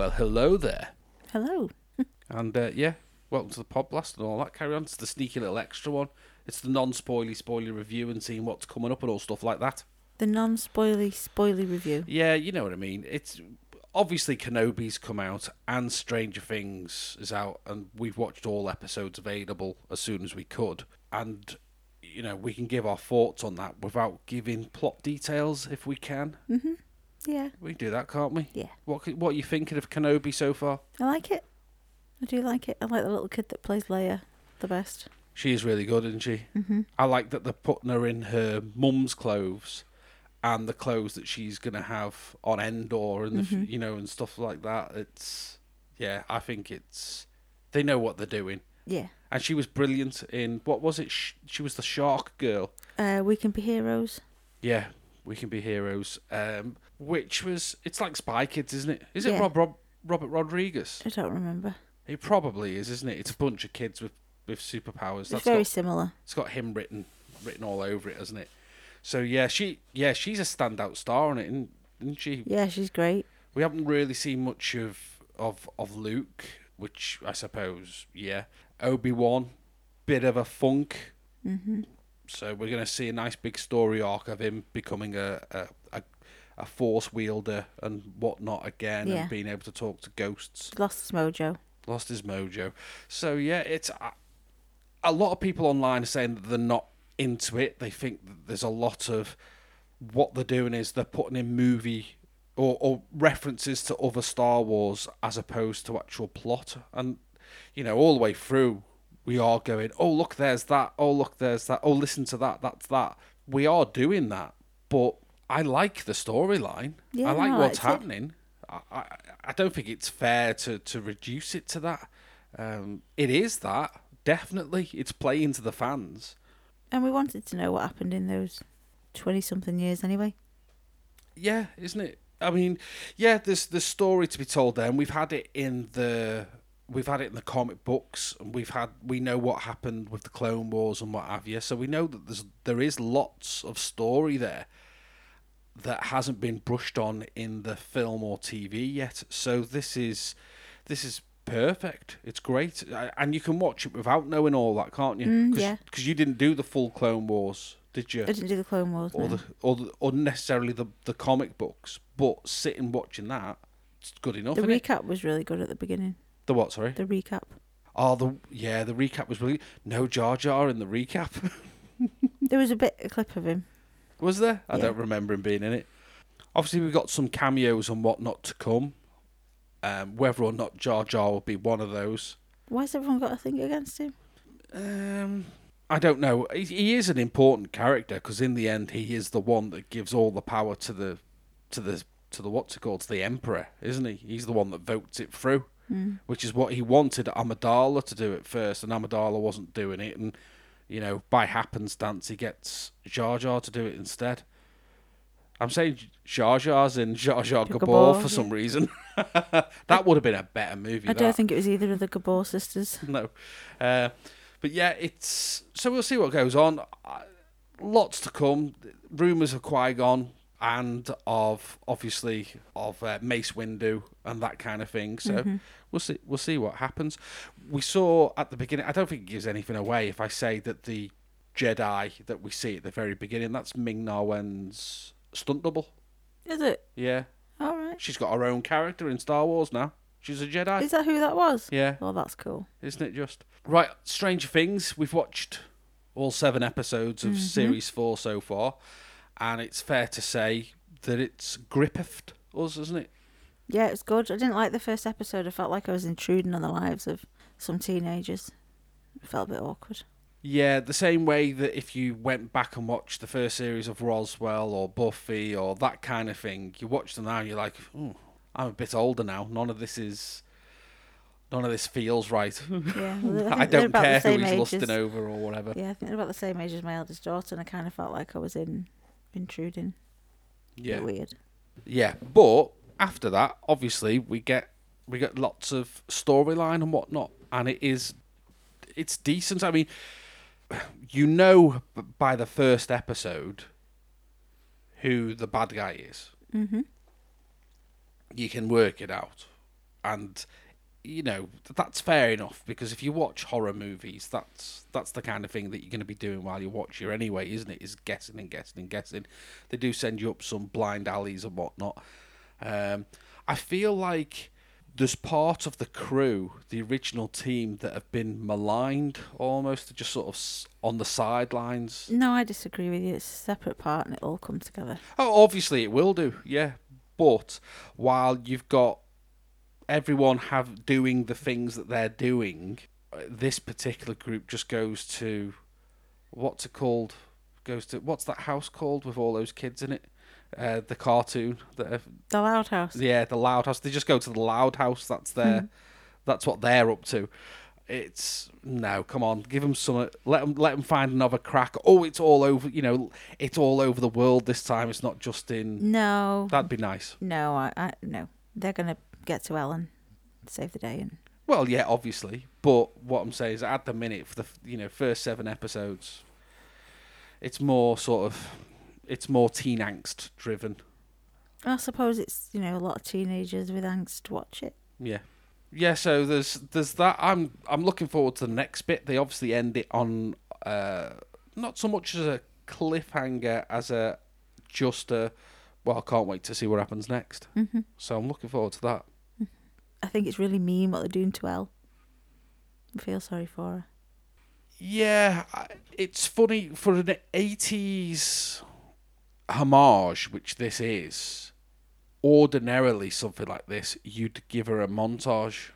Well, hello there. Hello. And uh, yeah, welcome to the pod blast and all that. Carry on. It's the sneaky little extra one. It's the non spoily spoiler review and seeing what's coming up and all stuff like that. The non spoily spoily review. Yeah, you know what I mean. It's obviously Kenobi's come out and Stranger Things is out, and we've watched all episodes available as soon as we could. And you know, we can give our thoughts on that without giving plot details if we can. Mhm. Yeah, We can do that, can't we? yeah. What c- what are you thinking of Kenobi so far? I like it. I do like it. I like the little kid that plays Leia the best. She is really good, isn't she? Mhm. I like that they're putting her in her mum's clothes and the clothes that she's gonna have on Endor and the, f Mhm. you know and stuff like that. It's yeah, I think it's they know what they're doing. Yeah. And she was brilliant in what was it? Sh- she was the shark girl. Uh, we can be heroes. Yeah, we can be heroes. Um, which was it's like Spy Kids, isn't it? Is it Yeah. Rob, Rob Robert Rodriguez? I don't remember. It probably is, isn't it? It's a bunch of kids with with superpowers. It's That's very got similar. it's got him written written all over it, hasn't it? So yeah, she yeah she's a standout star on it, isn't, isn't she? Yeah, she's great. We haven't really seen much of of of Luke, which I suppose yeah. Obi Wan, bit of a funk. Mhm. So we're gonna see a nice big story arc of him becoming a a, a, a force wielder and whatnot again, Yeah. and being able to talk to ghosts. Lost his mojo. Lost his mojo. So yeah, it's a, a lot of people online are saying that they're not into it. They think that there's a lot of what they're doing is they're putting in movie or, or references to other Star Wars as opposed to actual plot. And you know, all the way through, we are going, "Oh look, there's that. Oh look, there's that. Oh listen to that. That's that." We are doing that, but I like the storyline. Yeah, I like no, what's happening. I, I, I don't think it's fair to, to reduce it to that. Um, it is that definitely. It's playing to the fans. And we wanted to know what happened in those 20 something years anyway. Yeah, isn't it? I mean, yeah, there's the story to be told there, and we've had it in the we've had it in the comic books, and we've had we know what happened with the Clone Wars and what have you. So we know that there's there is lots of story there that hasn't been brushed on in the film or TV yet. So this is this is perfect. It's great, and you can watch it without knowing all that, can't you? Mm, Cause, yeah. Because you didn't do the full Clone Wars, did you? I didn't do the Clone Wars. or no. the or the, or necessarily the the comic books, but sitting watching that, it's good enough. the recap was really good at the beginning. The what? Sorry. The recap. Oh, the yeah, the recap was really no Jar Jar in the recap. There was a bit a clip of him. Was there? I Yeah. don't remember him being in it. Obviously, we've got some cameos and whatnot to come. Um, whether or not Jar Jar will be one of those, Why's everyone got a thing against him? um, I don't know. He, he is an important character because in the end, he is the one that gives all the power to the to the to the what's it called to the Emperor, isn't he? He's the one that votes it through. Mm. which is what he wanted Amidala to do at first, and Amidala wasn't doing it, and you know by happenstance he gets Jar Jar to do it instead. I'm saying Jar Jar's in Jar Jar Gabor Gabor, for some reason. that would have been a better movie. I that. don't think it was either of the Gabor sisters. no, uh, but yeah, it's so we'll see what goes on. Uh, lots to come. Rumors of Qui Gon and of obviously of uh, Mace Windu and that kind of thing. So Mhm. we'll see. We'll see what happens. We saw at the beginning. I don't think it gives anything away if I say that the Jedi that we see at the very beginning that's Ming Na Wen's stunt double. Is it? Yeah, All right. she's got her own character in Star Wars now. She's a Jedi. Is that who that was? yeah, Oh, that's cool. isn't it just right? Stranger Things. We've watched all seven episodes of Mhm. series four so far, and it's fair to say that it's gripped us, isn't it? Yeah, it's good. I didn't like the first episode. I felt like I was intruding on the lives of some teenagers. It felt a bit awkward. Yeah, the same way that if you went back and watched the first series of Roswell or Buffy or that kind of thing, you watch them now and you're like, "Ooh, I'm a bit older now. None of this is, none of this feels right. Yeah, well, I, think don't care who he's lusting over or whatever. Yeah, I think they're about the same age as my eldest daughter, and I kind of felt like I was in intruding. Yeah, Bit weird. yeah. But after that, obviously, we get we get lots of storyline and whatnot, and it is it's decent. I mean, you know by the first episode who the bad guy is. Mm-hmm. you can work it out. and you know that's fair enough because if you watch horror movies, that's that's the kind of thing that you're going to be doing while you watch it anyway, isn't it? Is guessing and guessing and guessing. They do send you up some blind alleys and whatnot. Um, I feel like there's part of the crew, the original team, that have been maligned almost, just sort of on the sidelines. No, I disagree with you. It's a separate part and it all comes together. Oh, obviously it will do, yeah. But while you've got everyone have doing the things that they're doing, uh, this particular group just goes to what's it called? Goes to what's that house called with all those kids in it? Uh, the cartoon that The Loud House. yeah, the loud house. They just go to the loud house. That's their, Hmm. that's what they're up to. It's no, come on, give them some. Let them let them find another crack. Oh, it's all over. You know, it's all over the world this time. It's not just in. No, That'd be nice. no, I, I, no. They're gonna get to Ellen, save the day, and Well, yeah, obviously, but what I'm saying is, at the minute, for the you know first seven episodes, it's more sort of, it's more teen angst driven. I suppose it's you know a lot of teenagers with angst watch it. Yeah. Yeah, so there's there's that. I'm I'm looking forward to the next bit. They obviously end it on uh, not so much as a cliffhanger as a just a well, I can't wait to see what happens next. hmm So I'm looking forward to that. I think it's really mean what they're doing to Elle. I feel sorry for her. Yeah, it's funny for an 80s homage, which this is. Ordinarily, something like this, you'd give her a montage.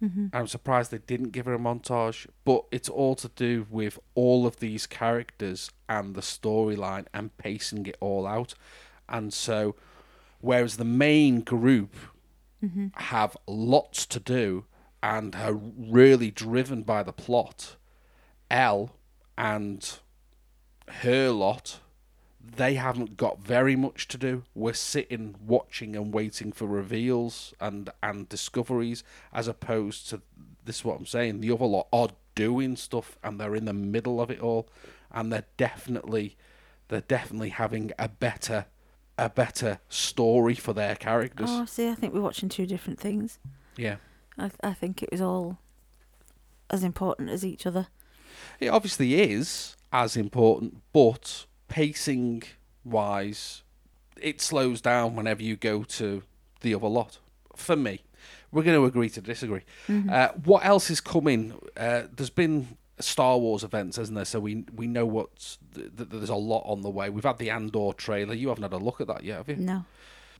hmm I'm surprised they didn't give her a montage, but it's all to do with all of these characters and the storyline and pacing it all out. And so, whereas the main group hmm have lots to do and are really driven by the plot, Elle and her lot, they haven't got very much to do. We're sitting watching and waiting for reveals and and discoveries, as opposed to this is what I'm saying. The other lot are doing stuff and they're in the middle of it all, and they're definitely they're definitely having a better a better story for their characters. Oh, see, I think we're watching two different things. Yeah. I, th- I think it was all as important as each other. It obviously is as important, but pacing wise, it slows down whenever you go to the other lot. For me, we're going to agree to disagree. Mhm. Uh, what else is coming? Uh, there's been Star Wars events, isn't there? So we we know what's th- th- there's a lot on the way. We've had the Andor trailer. You haven't had a look at that yet, have you? No.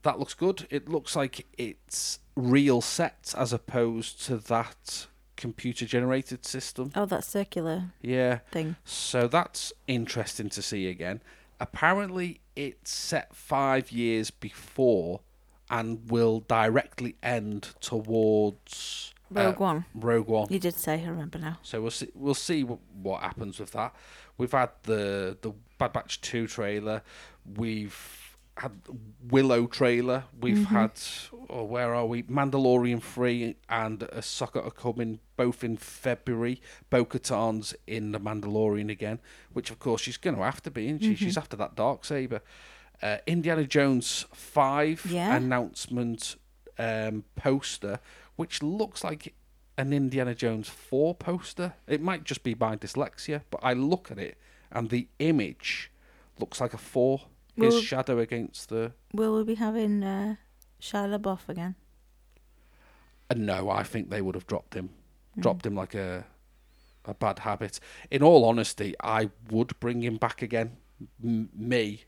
That looks good. It looks like it's real sets as opposed to that computer generated system. Oh, that circular Yeah. thing. So that's interesting to see again. Apparently, it's set five years before and will directly end towards uh, Rogue One. Rogue One. You did say, I remember now. So we'll see. We'll see what, what happens with that. We've had the the Bad Batch Two trailer. We've had Willow trailer. We've Mhm. had oh, where are we? Mandalorian three and a Ahsoka are coming both in February. Bo Katan's in the Mandalorian again, which of course she's going to have to be, isn't she? Mhm. She's after that dark saber. Uh, Indiana Jones five Yeah. announcement um, poster, which looks like an Indiana Jones 4 poster. It might just be my dyslexia, but I look at it and the image looks like a 4. His Well- shadow against the. Will we be having uh, Shia LaBeouf again? Uh, no, I think they would have dropped him. Mm. Dropped him like a a bad habit. In all honesty, I would bring him back again. M- me,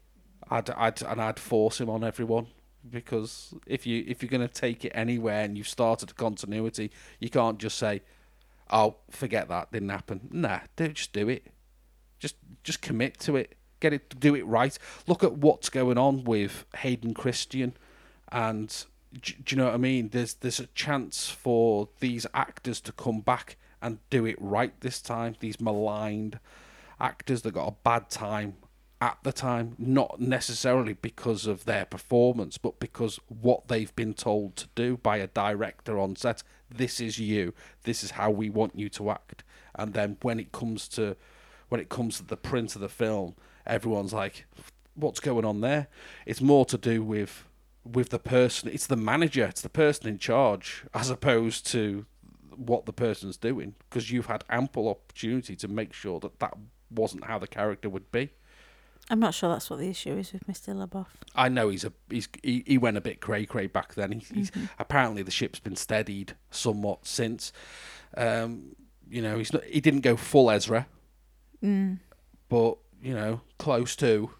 I'd, I'd and I'd force him on everyone because if you if you're going to take it anywhere and you've started a continuity, you can't just say, "Oh, forget that didn't happen." Nah, do just do it. Just just commit to it. Get it do it right. Look at what's going on with Hayden Christensen and do, do you know what I mean? There's there's a chance for these actors to come back and do it right this time. These maligned actors that got a bad time at the time, not necessarily because of their performance, but because what they've been told to do by a director on set. This is you. This is how we want you to act. And then when it comes to when it comes to the print of the film, everyone's like, "What's going on there?" It's more to do with with the person. It's the manager. It's the person in charge, as opposed to what the person's doing. Because you've had ample opportunity to make sure that that wasn't how the character would be. I'm not sure that's what the issue is with Mr. LaBeouf. I know he's a he's he, he went a bit cray cray back then. He, he's apparently the ship's been steadied somewhat since. Um, you know, he's not he didn't go full Ezra, Mm. but you know, close to,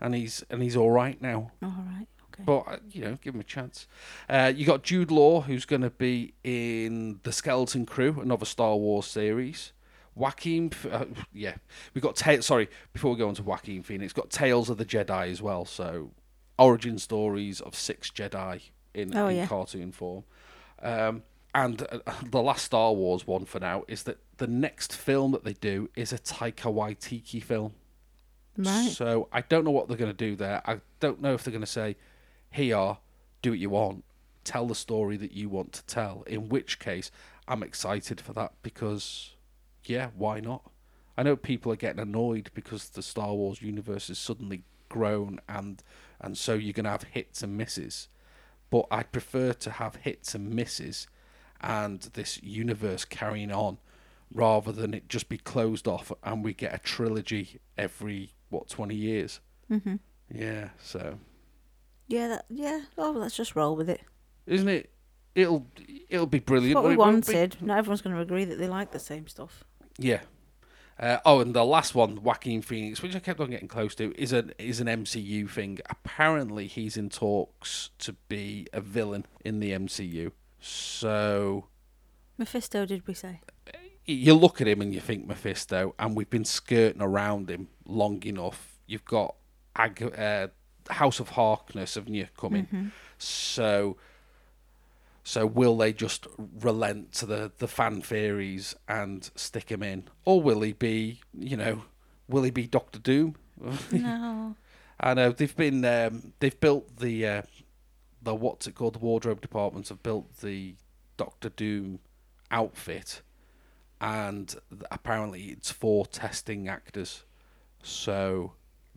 and he's and he's all right now. All right. Okay. But uh, you know, give him a chance. Uh, you got Jude Law, who's going to be in the Skeleton Crew, another Star Wars series. Joaquin, uh, yeah, we got ta- sorry. Before we go on to Joaquin Phoenix, got Tales of the Jedi as well. So, origin stories of six Jedi in, Oh, in yeah. cartoon form. Um, and uh, the last Star Wars one for now is that the next film that they do is a Taika Waititi film. right. So I don't know what they're going to do there. I don't know if they're going to say, "Here, are, do what you want, tell the story that you want to tell." In which case, I'm excited for that because, yeah, why not? I know people are getting annoyed because the Star Wars universe has suddenly grown and and so you're going to have hits and misses. But I prefer to have hits and misses and this universe carrying on rather than it just be closed off and we get a trilogy every what 20 years. hmm Yeah, so Yeah. That, yeah. Oh, let's just roll with it. isn't it it'll it'll be brilliant. What we It won't be- wanted. Not everyone's going to agree that they like the same stuff. Yeah. Uh, oh, and the last one, Joaquin Phoenix, which I kept on getting close to, is an is an MCU thing. Apparently, he's in talks to be a villain in the MCU. So Mephisto, did we say? you look at him and you think Mephisto, and we've been skirting around him long enough. You've got Ag- uh, House of Harkness, haven't you, coming? Mm-hmm. So, so will they just relent to the the fan theories and stick him in, or will he be, you know, will he be Doctor Doom? No. I know they've been um, they've built the uh, the what's it called the wardrobe department have built the Doctor Doom outfit, and apparently it's for testing actors, so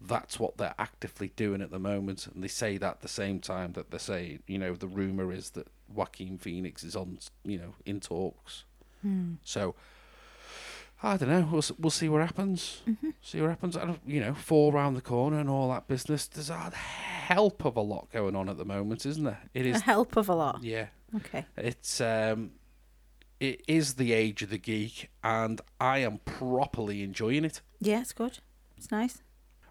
that's what they're actively doing at the moment. And they say that at the same time that they're saying, you know, the rumor is that Joaquin Phoenix is on, you know, in talks. Hmm. So I don't know. We'll we'll see what happens. See what happens. I don't, you know, four round the corner and all that business. There's a help of a lot going on at the moment, isn't there? It is A help of a lot. Yeah, Okay. it's um, it is the age of the geek, and I am properly enjoying it. Yeah, it's good. It's nice.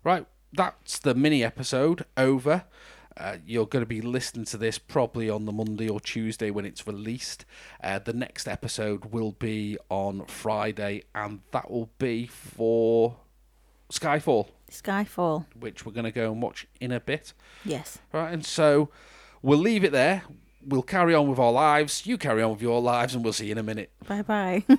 Right, that's the mini episode over. Uh, you're going to be listening to this probably on the Monday or Tuesday when it's released. Uh, the next episode will be on Friday, and that will be for Skyfall, Skyfall. which we're going to go and watch in a bit. Yes. Right, and so we'll leave it there. We'll carry on with our lives. You carry on with your lives, and we'll see you in a minute. Bye bye.